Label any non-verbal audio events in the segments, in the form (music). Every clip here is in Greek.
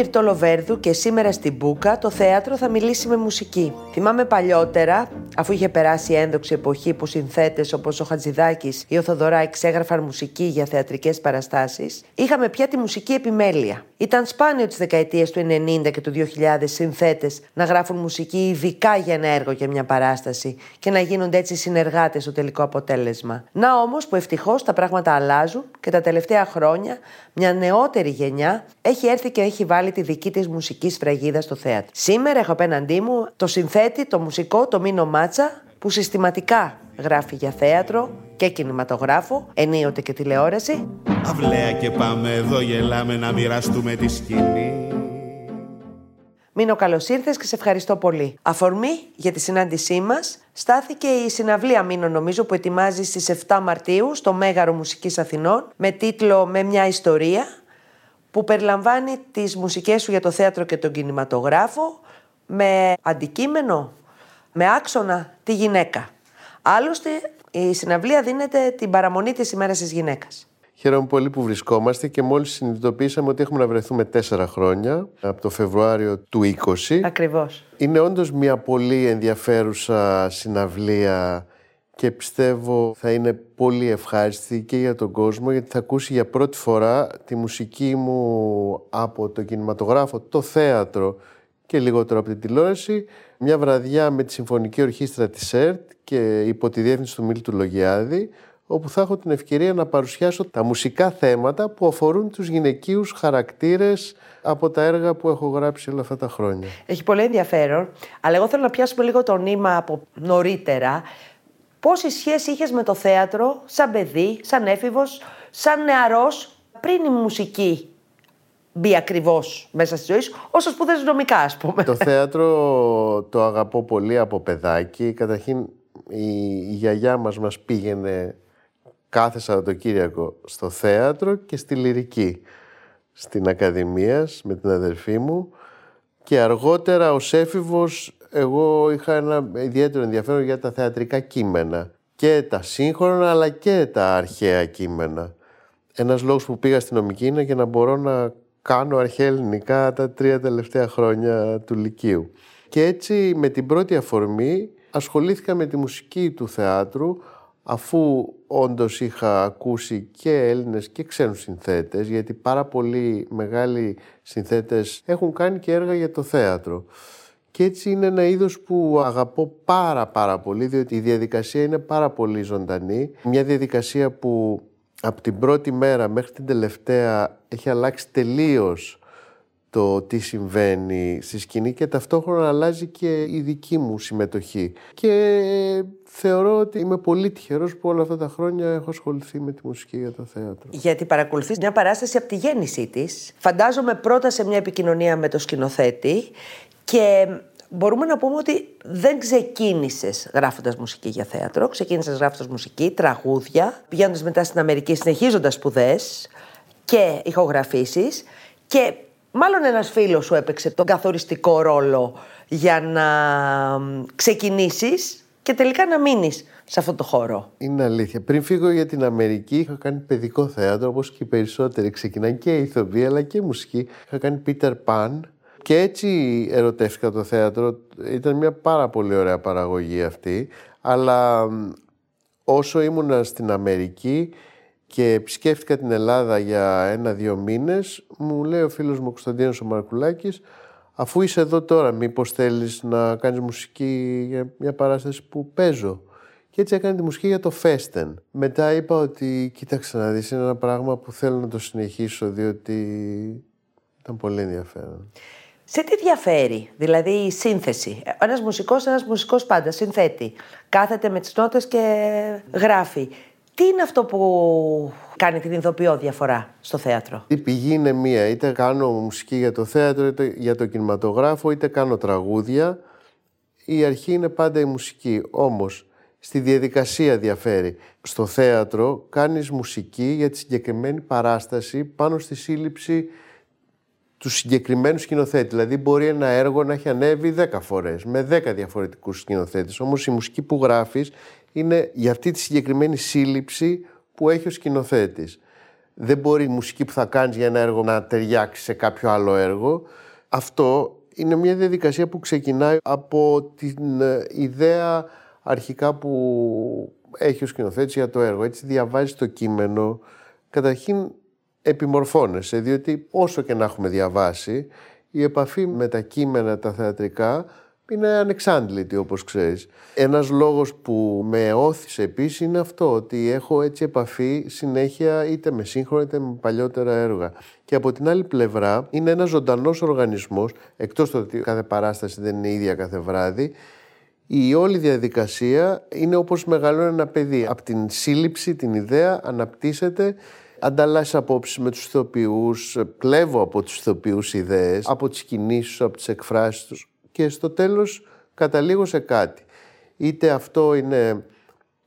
Μυρτό Λοβέρδου και σήμερα στην Μπούκα το θέατρο θα μιλήσει με μουσική. Θυμάμαι παλιότερα, αφού είχε περάσει η ένδοξη εποχή που συνθέτες όπως ο Χατζηδάκης ή ο Θοδωράκη έγραφαν μουσική για θεατρικές παραστάσεις, είχαμε πια τη μουσική επιμέλεια. Ήταν σπάνιο τις δεκαετίες του 90 και του 2000 συνθέτες να γράφουν μουσική ειδικά για ένα έργο και μια παράσταση και να γίνονται έτσι συνεργάτες στο τελικό αποτέλεσμα. Να όμως που ευτυχώς τα πράγματα αλλάζουν και τα τελευταία χρόνια μια νεότερη γενιά έχει έρθει και έχει βάλει τη δική της μουσική σφραγίδα στο θέατρο. Σήμερα έχω απέναντί μου το συνθέτη, το μουσικό, το Μίνο Μάτσα, που συστηματικά γράφει για θέατρο και κινηματογράφο, ενίοτε και τηλεόραση. Αυλαία και πάμε εδώ γελάμε να μοιραστούμε τη σκηνή. Μείνω καλώς ήρθες και σε ευχαριστώ πολύ. Αφορμή για τη συνάντησή μας στάθηκε η συναυλία Μήνο, νομίζω, που ετοιμάζει στις 7 Μαρτίου στο Μέγαρο Μουσικής Αθηνών με τίτλο Με μια ιστορία που περιλαμβάνει τις μουσικές σου για το θέατρο και τον κινηματογράφο με αντικείμενο, με άξονα τη γυναίκα. Άλλωστε η συναυλία δίνεται την παραμονή της ημέρας της γυναίκας. Χαίρομαι πολύ που βρισκόμαστε και μόλις συνειδητοποίησαμε ότι έχουμε να βρεθούμε τέσσερα χρόνια από το Φεβρουάριο του 20. Ακριβώς. Είναι όντως μια πολύ ενδιαφέρουσα συναυλία και πιστεύω θα είναι πολύ ευχάριστη και για τον κόσμο γιατί θα ακούσει για πρώτη φορά τη μουσική μου από το κινηματογράφο, το θέατρο και λιγότερο από την τηλεόραση μια βραδιά με τη Συμφωνική Ορχήστρα της ΕΡΤ και υπό τη διεύθυνση του Μίλτου Λογιάδη όπου θα έχω την ευκαιρία να παρουσιάσω τα μουσικά θέματα που αφορούν τους γυναικείους χαρακτήρες από τα έργα που έχω γράψει όλα αυτά τα χρόνια. Έχει πολύ ενδιαφέρον, αλλά εγώ θέλω να πιάσουμε λίγο το νήμα από νωρίτερα. Πόση σχέση είχες με το θέατρο, σαν παιδί, σαν έφηβος, σαν νεαρός, πριν η μουσική μπει ακριβώς μέσα στη ζωή σου, όσο σπουδές νομικά, ας πούμε. Το θέατρο το αγαπώ πολύ από παιδάκι. Καταρχήν, η, η γιαγιά μας μας πήγαινε κάθε Σαββατοκύριακο στο θέατρο και στη λυρική στην Ακαδημίας με την αδερφή μου και αργότερα ως έφηβος εγώ είχα ένα ιδιαίτερο ενδιαφέρον για τα θεατρικά κείμενα και τα σύγχρονα αλλά και τα αρχαία κείμενα. Ένας λόγος που πήγα στην νομική είναι για να μπορώ να κάνω αρχαία ελληνικά τα τρία τελευταία χρόνια του Λυκείου. Και έτσι με την πρώτη αφορμή ασχολήθηκα με τη μουσική του θεάτρου αφού όντως είχα ακούσει και Έλληνες και ξένους συνθέτες γιατί πάρα πολλοί μεγάλοι συνθέτες έχουν κάνει και έργα για το θέατρο. Και έτσι είναι ένα είδος που αγαπώ πάρα πάρα πολύ διότι η διαδικασία είναι πάρα πολύ ζωντανή. Μια διαδικασία που από την πρώτη μέρα μέχρι την τελευταία έχει αλλάξει τελείως το τι συμβαίνει στη σκηνή και ταυτόχρονα αλλάζει και η δική μου συμμετοχή. Και θεωρώ ότι είμαι πολύ τυχερός που όλα αυτά τα χρόνια έχω ασχοληθεί με τη μουσική για το θέατρο. Γιατί παρακολουθείς μια παράσταση από τη γέννησή της. Φαντάζομαι πρώτα σε μια επικοινωνία με το σκηνοθέτη και μπορούμε να πούμε ότι δεν ξεκίνησες γράφοντας μουσική για θέατρο. Ξεκίνησες γράφοντας μουσική, τραγούδια, πηγαίνοντας μετά στην Αμερική, συνεχίζοντας σπουδές και ηχογραφήσεις. Και μάλλον ένας φίλος σου έπαιξε τον καθοριστικό ρόλο για να ξεκινήσεις και τελικά να μείνεις σε αυτό το χώρο. Είναι αλήθεια. Πριν φύγω για την Αμερική, είχα κάνει παιδικό θέατρο, όπως και οι περισσότεροι ξεκινάνε και ηθοποιοί αλλά και μουσική. Είχα κάνει Peter Pan, και έτσι ερωτεύτηκα το θέατρο. Ήταν μια πάρα πολύ ωραία παραγωγή αυτή. Αλλά όσο ήμουνα στην Αμερική και επισκέφτηκα την Ελλάδα για ένα-δύο μήνες, μου λέει ο φίλος μου Κωνσταντίνος ο Μαρκουλάκης, αφού είσαι εδώ τώρα, μήπως θέλεις να κάνεις μουσική για μια παράσταση που παίζω; Και έτσι έκανε τη μουσική για το Φέστεν. Μετά είπα ότι κοίταξε να δεις, είναι ένα πράγμα που θέλω να το συνεχίσω, διότι ήταν πολύ ενδιαφέρον. Σε τι διαφέρει, δηλαδή η σύνθεση; Ένας μουσικός, ένας μουσικός πάντα συνθέτει. Κάθεται με τις νότες και γράφει. Τι είναι αυτό που κάνει την ειδοποιώ διαφορά στο θέατρο; Η πηγή είναι μία. Είτε κάνω μουσική για το θέατρο, είτε για το κινηματογράφο, είτε κάνω τραγούδια. Η αρχή είναι πάντα η μουσική. Όμως, στη διαδικασία διαφέρει. Στο θέατρο κάνεις μουσική για τη συγκεκριμένη παράσταση πάνω στη σύλληψη τους συγκεκριμένους σκηνοθέτη. Δηλαδή, μπορεί ένα έργο να έχει ανέβει 10 φορές με 10 διαφορετικούς σκηνοθέτες. Όμως η μουσική που γράφεις είναι για αυτή τη συγκεκριμένη σύλληψη που έχει ο σκηνοθέτης. Δεν μπορεί η μουσική που θα κάνεις για ένα έργο να ταιριάξει σε κάποιο άλλο έργο. Αυτό είναι μια διαδικασία που ξεκινάει από την ε, ιδέα αρχικά που έχει ο σκηνοθέτης για το έργο. Έτσι διαβάζεις το κείμενο. Καταρχήν επιμορφώνεσαι, διότι όσο και να έχουμε διαβάσει, η επαφή με τα κείμενα, τα θεατρικά, είναι ανεξάντλητη όπως ξέρεις. Ένας λόγος που με όθησε επίσης είναι αυτό, ότι έχω έτσι επαφή συνέχεια είτε με σύγχρονα είτε με παλιότερα έργα. Και από την άλλη πλευρά είναι ένας ζωντανός οργανισμός, εκτός το ότι κάθε παράσταση δεν είναι ίδια κάθε βράδυ, η όλη διαδικασία είναι όπως μεγαλώνει ένα παιδί. Από την σύλληψη, την ιδέα, αναπτύσσεται ανταλλάσσει απόψεις με τους ηθοποιούς, κλέβω από τους ηθοποιούς ιδέες, από τις κινήσεις από τις εκφράσεις τους και στο τέλος καταλήγω σε κάτι. Είτε αυτό είναι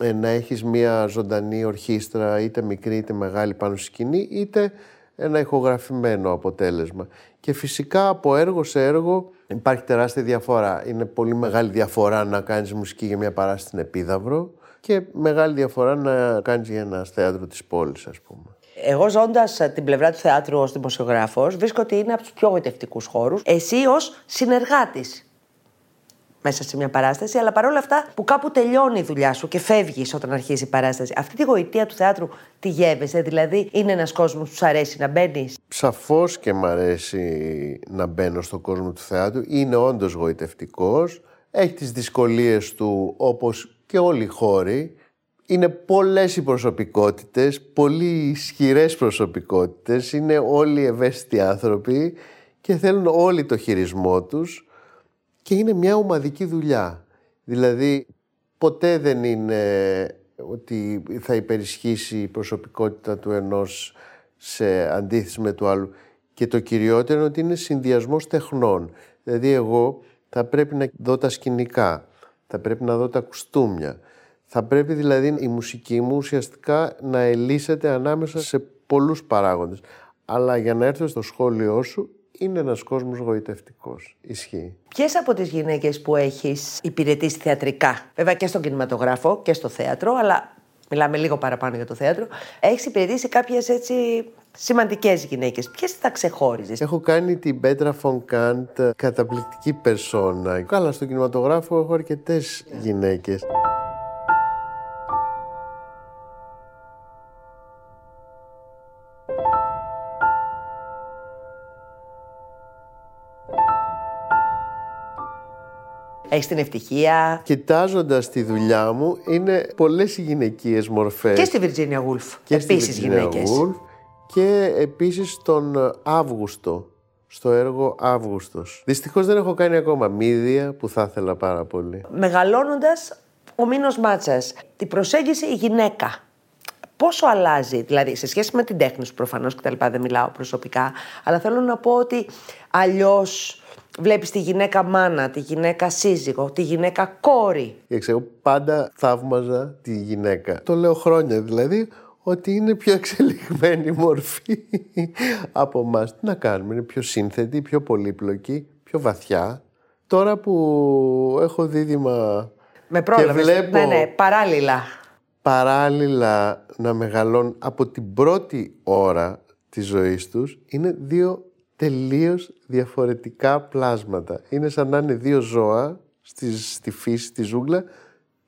ε, να έχεις μία ζωντανή ορχήστρα, είτε μικρή είτε μεγάλη πάνω στη σκηνή, είτε ένα ηχογραφημένο αποτέλεσμα. Και φυσικά από έργο σε έργο υπάρχει τεράστια διαφορά. Είναι πολύ μεγάλη διαφορά να κάνεις μουσική για μια παράσταση στην Επίδαυρο και μεγάλη διαφορά να κάνεις για ένα θέατρο της πόλης, ας πούμε. Εγώ ζώντας την πλευρά του θεάτρου ως δημοσιογράφος, βρίσκω ότι είναι από τους πιο γοητευτικούς χώρους. Εσύ ως συνεργάτης μέσα σε μια παράσταση, αλλά παρόλα αυτά που κάπου τελειώνει η δουλειά σου και φεύγεις όταν αρχίζει η παράσταση. Αυτή τη γοητεία του θεάτρου τη γεύεσαι, δηλαδή είναι ένας κόσμος που σου αρέσει να μπαίνεις; Σαφώς και μ' αρέσει να μπαίνω στον κόσμο του θεάτρου. Είναι όντως γοητευτικός. Έχει τις δυσκολίες του όπως και όλοι οι χώροι είναι πολλές οι προσωπικότητες, πολύ ισχυρές προσωπικότητες, είναι όλοι ευαίσθητοι άνθρωποι και θέλουν όλοι το χειρισμό τους και είναι μια ομαδική δουλειά. Δηλαδή, ποτέ δεν είναι ότι θα υπερισχύσει η προσωπικότητα του ενός σε αντίθεση με του άλλου. Και το κυριότερο είναι ότι είναι συνδυασμός τεχνών. Δηλαδή, εγώ θα πρέπει να δω τα σκηνικά, θα πρέπει να δω τα κουστούμια, θα πρέπει δηλαδή η μουσική μου ουσιαστικά να ελίσσεται ανάμεσα σε πολλούς παράγοντες. Αλλά για να έρθω στο σχόλιο σου, είναι ένας κόσμος γοητευτικός. Ισχύει. Ποιες από τις γυναίκες που έχεις υπηρετήσει θεατρικά, βέβαια και στον κινηματογράφο και στο θέατρο, αλλά μιλάμε λίγο παραπάνω για το θέατρο, έχεις υπηρετήσει κάποιες έτσι σημαντικές γυναίκες. Ποιες θα ξεχώριζες; Έχω κάνει την Πέτρα Φονκάντ καταπληκτική περσόνα. Καλά, στον κινηματογράφο έχω αρκετές γυναίκες. Έχεις την ευτυχία. Κοιτάζοντας τη δουλειά μου, είναι πολλές οι γυναικείες μορφές. Και στη Βιρτζίνια Γούλφ. Επίσης γυναίκες. Και επίσης τον Αύγουστο. Στο έργο Αύγουστος. Δυστυχώς δεν έχω κάνει ακόμα μύδια που θα ήθελα πάρα πολύ. Μεγαλώνοντας, ο Μήνος Μάτσα, την προσέγγιση η γυναίκα. Πόσο αλλάζει, δηλαδή σε σχέση με την τέχνη σου προφανώς και τα λοιπά, δεν μιλάω προσωπικά, αλλά θέλω να πω ότι αλλιώς Βλέπεις τη γυναίκα μάνα, τη γυναίκα σύζυγο, τη γυναίκα κόρη. εγώ πάντα θαύμαζα τη γυναίκα. Το λέω χρόνια δηλαδή ότι είναι πιο εξελιγμένη μορφή από εμάς. Τι να κάνουμε, είναι πιο σύνθετη, πιο πολύπλοκη, πιο βαθιά. Τώρα που έχω δίδυμα Με πρόλαβες, βλέπω ναι, ναι, παράλληλα. Παράλληλα να μεγαλώνουν από την πρώτη ώρα της ζωής τους, είναι δύο τελείως διαφορετικά πλάσματα. Είναι σαν να είναι δύο ζώα στη, στη φύση, στη ζούγκλα,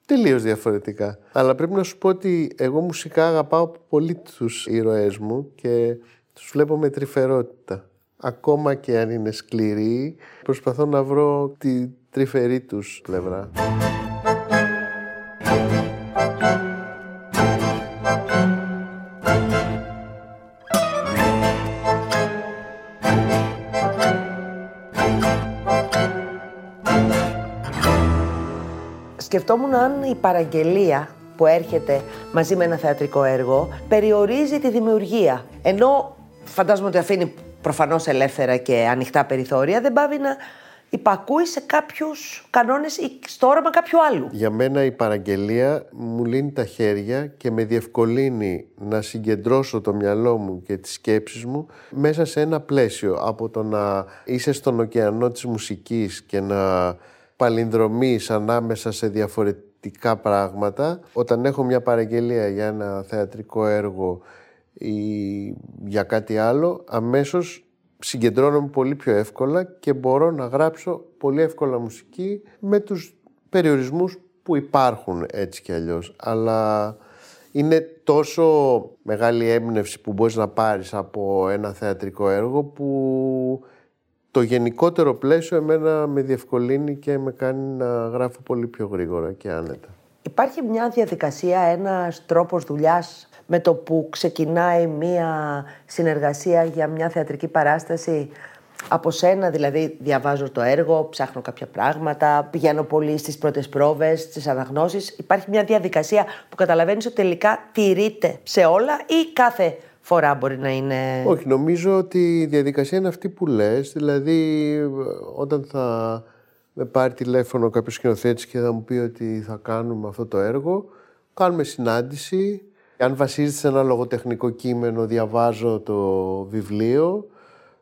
τελείως διαφορετικά. Αλλά πρέπει να σου πω ότι εγώ μουσικά αγαπάω πολύ τους ήρωές μου και τους βλέπω με τρυφερότητα. Ακόμα και αν είναι σκληροί, προσπαθώ να βρω τη τρυφερή τους πλευρά. Σκεφτόμουν αν η παραγγελία που έρχεται μαζί με ένα θεατρικό έργο περιορίζει τη δημιουργία. Ενώ φαντάζομαι ότι αφήνει προφανώς ελεύθερα και ανοιχτά περιθώρια, δεν πάβει να υπακούει σε κάποιους κανόνες ή στο όραμα κάποιου άλλου. Για μένα η παραγγελία μου λύνει τα χέρια και με διευκολύνει να συγκεντρώσω το μυαλό μου και τις σκέψεις μου μέσα σε ένα πλαίσιο από το να είσαι στον ωκεανό της μουσικής και να παλινδρομής ανάμεσα σε διαφορετικά πράγματα. Όταν έχω μια παραγγελία για ένα θεατρικό έργο ή για κάτι άλλο, αμέσως συγκεντρώνομαι πολύ πιο εύκολα και μπορώ να γράψω πολύ εύκολα μουσική με τους περιορισμούς που υπάρχουν έτσι κι αλλιώς. Αλλά είναι τόσο μεγάλη έμπνευση που μπορείς να πάρεις από ένα θεατρικό έργο που το γενικότερο πλαίσιο εμένα με διευκολύνει και με κάνει να γράφω πολύ πιο γρήγορα και άνετα. Υπάρχει μια διαδικασία, ένας τρόπος δουλειάς με το που ξεκινάει μια συνεργασία για μια θεατρική παράσταση; Από σένα δηλαδή διαβάζω το έργο, ψάχνω κάποια πράγματα, πηγαίνω πολύ στις πρώτες πρόβες, στις αναγνώσεις. Υπάρχει μια διαδικασία που καταλαβαίνεις ότι τελικά τηρείται σε όλα ή κάθε φορά μπορεί να είναι... Όχι, νομίζω ότι η διαδικασία είναι αυτή που λες. Δηλαδή όταν θα με πάρει τηλέφωνο κάποιος σκηνοθέτης και θα μου πει ότι θα κάνουμε αυτό το έργο, κάνουμε συνάντηση. Αν βασίζεται σε ένα λογοτεχνικό κείμενο, διαβάζω το βιβλίο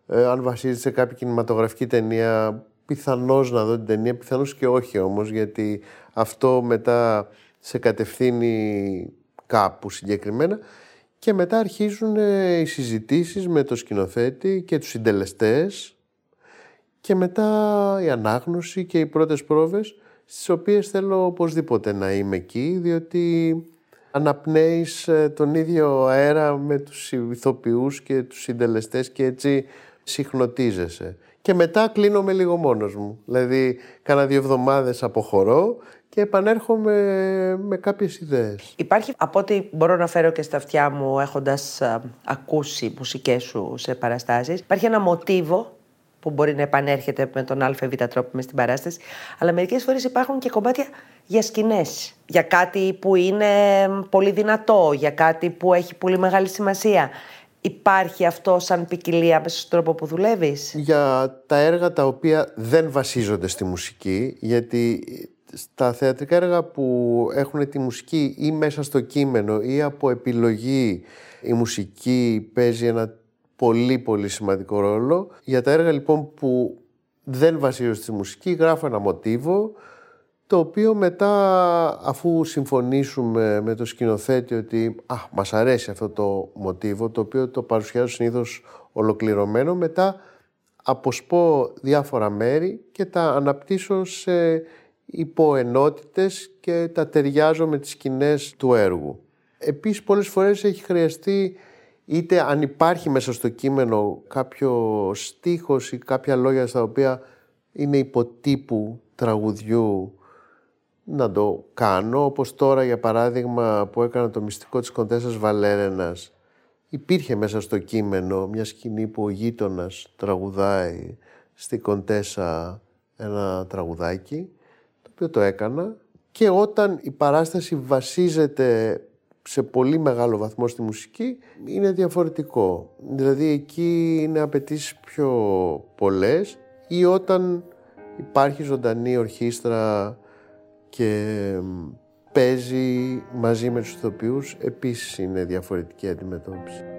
ε, αν βασίζεται σε κάποια κινηματογραφική ταινία, πιθανώς να δω την ταινία, πιθανώς και όχι όμως, γιατί αυτό μετά σε κατευθύνει κάπου συγκεκριμένα και μετά αρχίζουν ε, οι συζητήσεις με το σκηνοθέτη και τους συντελεστές και μετά η ανάγνωση και οι πρώτες πρόβες στις οποίες θέλω οπωσδήποτε να είμαι εκεί διότι αναπνέεις ε, τον ίδιο αέρα με τους ηθοποιούς και τους συντελεστές και έτσι συχνοτίζεσαι. Και μετά κλείνομαι λίγο μόνος μου. Δηλαδή, κάνα δύο εβδομάδες αποχωρώ και επανέρχομαι με κάποιες ιδέες. Υπάρχει, από ό,τι μπορώ να φέρω και στα αυτιά μου έχοντας ακούσει μουσικές σου σε παραστάσεις, υπάρχει ένα μοτίβο που μπορεί να επανέρχεται με τον ΑΒ τρόπο μες στην παράσταση, αλλά μερικές φορές υπάρχουν και κομμάτια για σκηνές, για κάτι που είναι πολύ δυνατό, για κάτι που έχει πολύ μεγάλη σημασία. Υπάρχει αυτό σαν ποικιλία μέσα στον τρόπο που δουλεύεις; Για τα έργα τα οποία δεν βασίζονται στη μουσική, γιατί στα θεατρικά έργα που έχουν τη μουσική ή μέσα στο κείμενο ή από επιλογή η μουσική παίζει ένα πολύ πολύ σημαντικό ρόλο. Για τα έργα λοιπόν που δεν βασίζονται στη μουσική γράφω ένα μοτίβο το οποίο μετά αφού συμφωνήσουμε με το σκηνοθέτη ότι α, μας αρέσει αυτό το μοτίβο το οποίο το παρουσιάζω συνήθως ολοκληρωμένο μετά αποσπώ διάφορα μέρη και τα αναπτύσσω σε υποενότητες και τα ταιριάζω με τις σκηνές του έργου. Επίσης πολλές φορές έχει χρειαστεί είτε αν υπάρχει μέσα στο κείμενο κάποιο στίχος ή κάποια λόγια στα οποία είναι υποτύπου τραγουδιού να το κάνω, όπως τώρα για παράδειγμα που έκανα το μυστικό της Κοντέσας Βαλέρενας. Υπήρχε μέσα στο κείμενο μια σκηνή που ο γείτονας τραγουδάει στη Κοντέσα ένα τραγουδάκι, το οποίο το έκανα και όταν η παράσταση βασίζεται σε πολύ μεγάλο βαθμό στη μουσική, είναι διαφορετικό. Δηλαδή εκεί είναι απαιτήσεις πιο πολλές ή όταν υπάρχει ζωντανή ορχήστρα και παίζει μαζί με τους ηθοποιούς επίσης είναι διαφορετική αντιμετώπιση.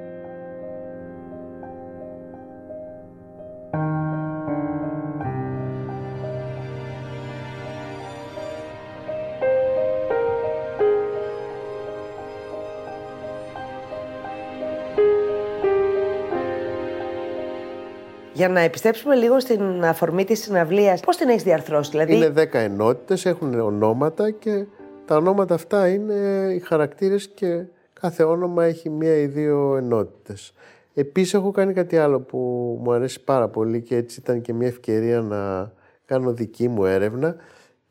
Για να επιστρέψουμε λίγο στην αφορμή της συναυλίας, πώς την έχεις διαρθρώσει, δηλαδή; Είναι 10 ενότητες, έχουν ονόματα και τα ονόματα αυτά είναι οι χαρακτήρες και κάθε όνομα έχει μία ή δύο ενότητες. Επίσης, έχω κάνει κάτι άλλο που μου αρέσει πάρα πολύ και έτσι ήταν και μια ευκαιρία να κάνω δική μου έρευνα.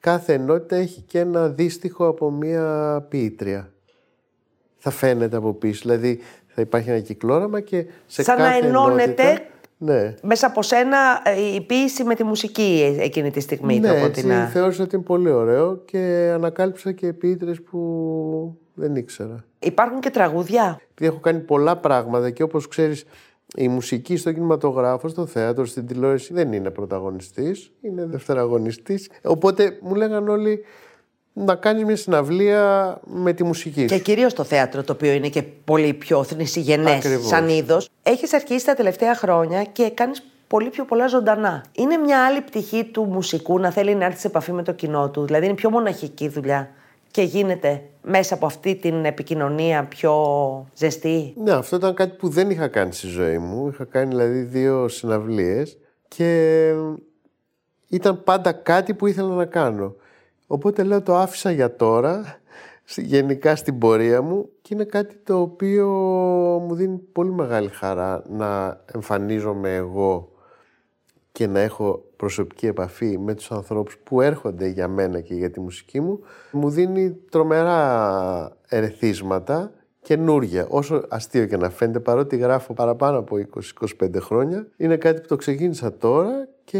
Κάθε ενότητα έχει και ένα δύστιχο από μία ποιήτρια. Θα φαίνεται από πίσω. Δηλαδή θα υπάρχει ένα κυκλώραμα και σε Σαν κάθε να ενώνεται ενότητα ναι. Μέσα από σένα ε, η ποίηση με τη μουσική εκείνη τη στιγμή. Ναι, το έτσι, κοντινά. θεώρησα ότι είναι πολύ ωραίο και ανακάλυψα και επίτρες που δεν ήξερα. Υπάρχουν και τραγούδια; Επειδή έχω κάνει πολλά πράγματα και όπως ξέρεις η μουσική στο κινηματογράφο, στο θέατρο, στην τηλεόραση δεν είναι πρωταγωνιστής, είναι δευτεραγωνιστής. Οπότε μου λέγαν όλοι να κάνεις μια συναυλία με τη μουσική Και σου. κυρίως το θέατρο, το οποίο είναι και πολύ πιο θνησιγενέ Ακριβώς. σαν είδος. Έχεις αρχίσει τα τελευταία χρόνια και κάνεις πολύ πιο πολλά ζωντανά. Είναι μια άλλη πτυχή του μουσικού να θέλει να έρθει σε επαφή με το κοινό του; Δηλαδή είναι πιο μοναχική δουλειά. και γίνεται μέσα από αυτή την επικοινωνία πιο ζεστή; Ναι, αυτό ήταν κάτι που δεν είχα κάνει στη ζωή μου. Είχα κάνει δηλαδή δύο συναυλίες και ήταν πάντα κάτι που ήθελα να κάνω. Οπότε λέω το άφησα για τώρα, γενικά στην πορεία μου και είναι κάτι το οποίο μου δίνει πολύ μεγάλη χαρά να εμφανίζομαι εγώ και να έχω προσωπική επαφή με τους ανθρώπους που έρχονται για μένα και για τη μουσική μου, μου δίνει τρομερά ερεθίσματα καινούργια. Όσο αστείο και να φαίνεται, παρότι γράφω παραπάνω από 20-25 χρόνια, είναι κάτι που το ξεκίνησα τώρα και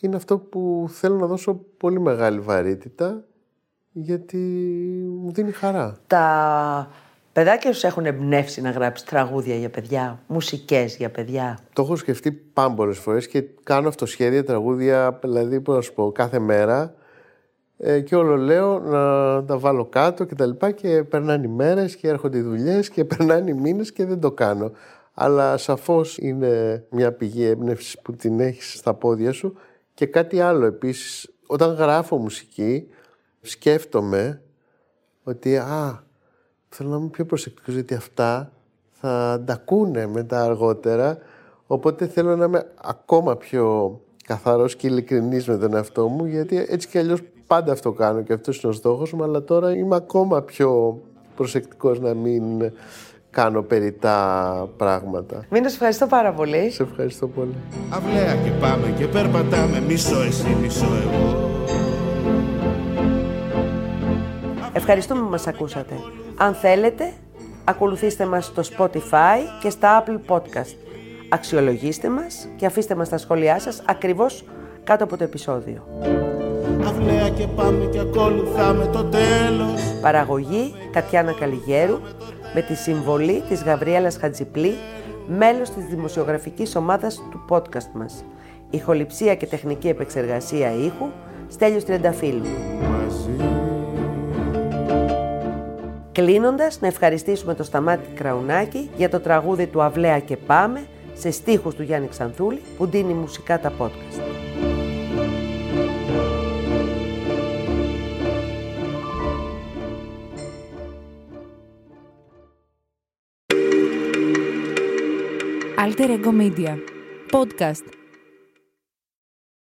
είναι αυτό που θέλω να δώσω πολύ μεγάλη βαρύτητα γιατί μου δίνει χαρά. Τα παιδάκια σου έχουν εμπνεύσει να γράψεις τραγούδια για παιδιά, μουσικές για παιδιά; Το έχω σκεφτεί πάμπολες φορές και κάνω αυτοσχέδια τραγούδια, δηλαδή πώς να σου πω, κάθε μέρα ε, και όλο λέω να τα βάλω κάτω και τα λοιπά και περνάνε οι μέρες και έρχονται οι δουλειές και (laughs) περνάνε οι μήνες και δεν το κάνω. Αλλά σαφώς είναι μια πηγή έμπνευσης που την έχεις στα πόδια σου και κάτι άλλο επίσης. Όταν γράφω μουσική σκέφτομαι ότι α, θέλω να είμαι πιο προσεκτικός γιατί αυτά θα τα ακούνε μετά αργότερα οπότε θέλω να είμαι ακόμα πιο καθαρός και ειλικρινής με τον εαυτό μου γιατί έτσι κι αλλιώς πάντα αυτό κάνω και αυτός είναι ο στόχος μου αλλά τώρα είμαι ακόμα πιο προσεκτικός να μην κάνω περιτά πράγματα. Μήνω, ευχαριστώ πάρα πολύ. Σε ευχαριστώ πολύ. Αυλαία και πάμε και περπατάμε μισό εσύ μισό εγώ Ευχαριστούμε που μας ακούσατε. Αν θέλετε, ακολουθήστε μας στο Spotify και στα Apple Podcast. Αξιολογήστε μας και αφήστε μας τα σχόλιά σας ακριβώς κάτω από το επεισόδιο. Αυλαία και πάμε και ακολουθάμε το τέλος Παραγωγή Κατιάνα Καλιγέρου με τη συμβολή της Γαβριέλας Χατζιπλή, μέλος της δημοσιογραφικής ομάδας του podcast μας. Ηχοληψία και τεχνική επεξεργασία ήχου, Στέλιος Τριανταφύλου. μαζί Κλείνοντας, να ευχαριστήσουμε το Σταμάτη Κραουνάκη για το τραγούδι του Αυλαία και Πάμε σε στίχους του Γιάννη Ξανθούλη που δίνει μουσικά τα podcast. Alter Ego Media. Podcast.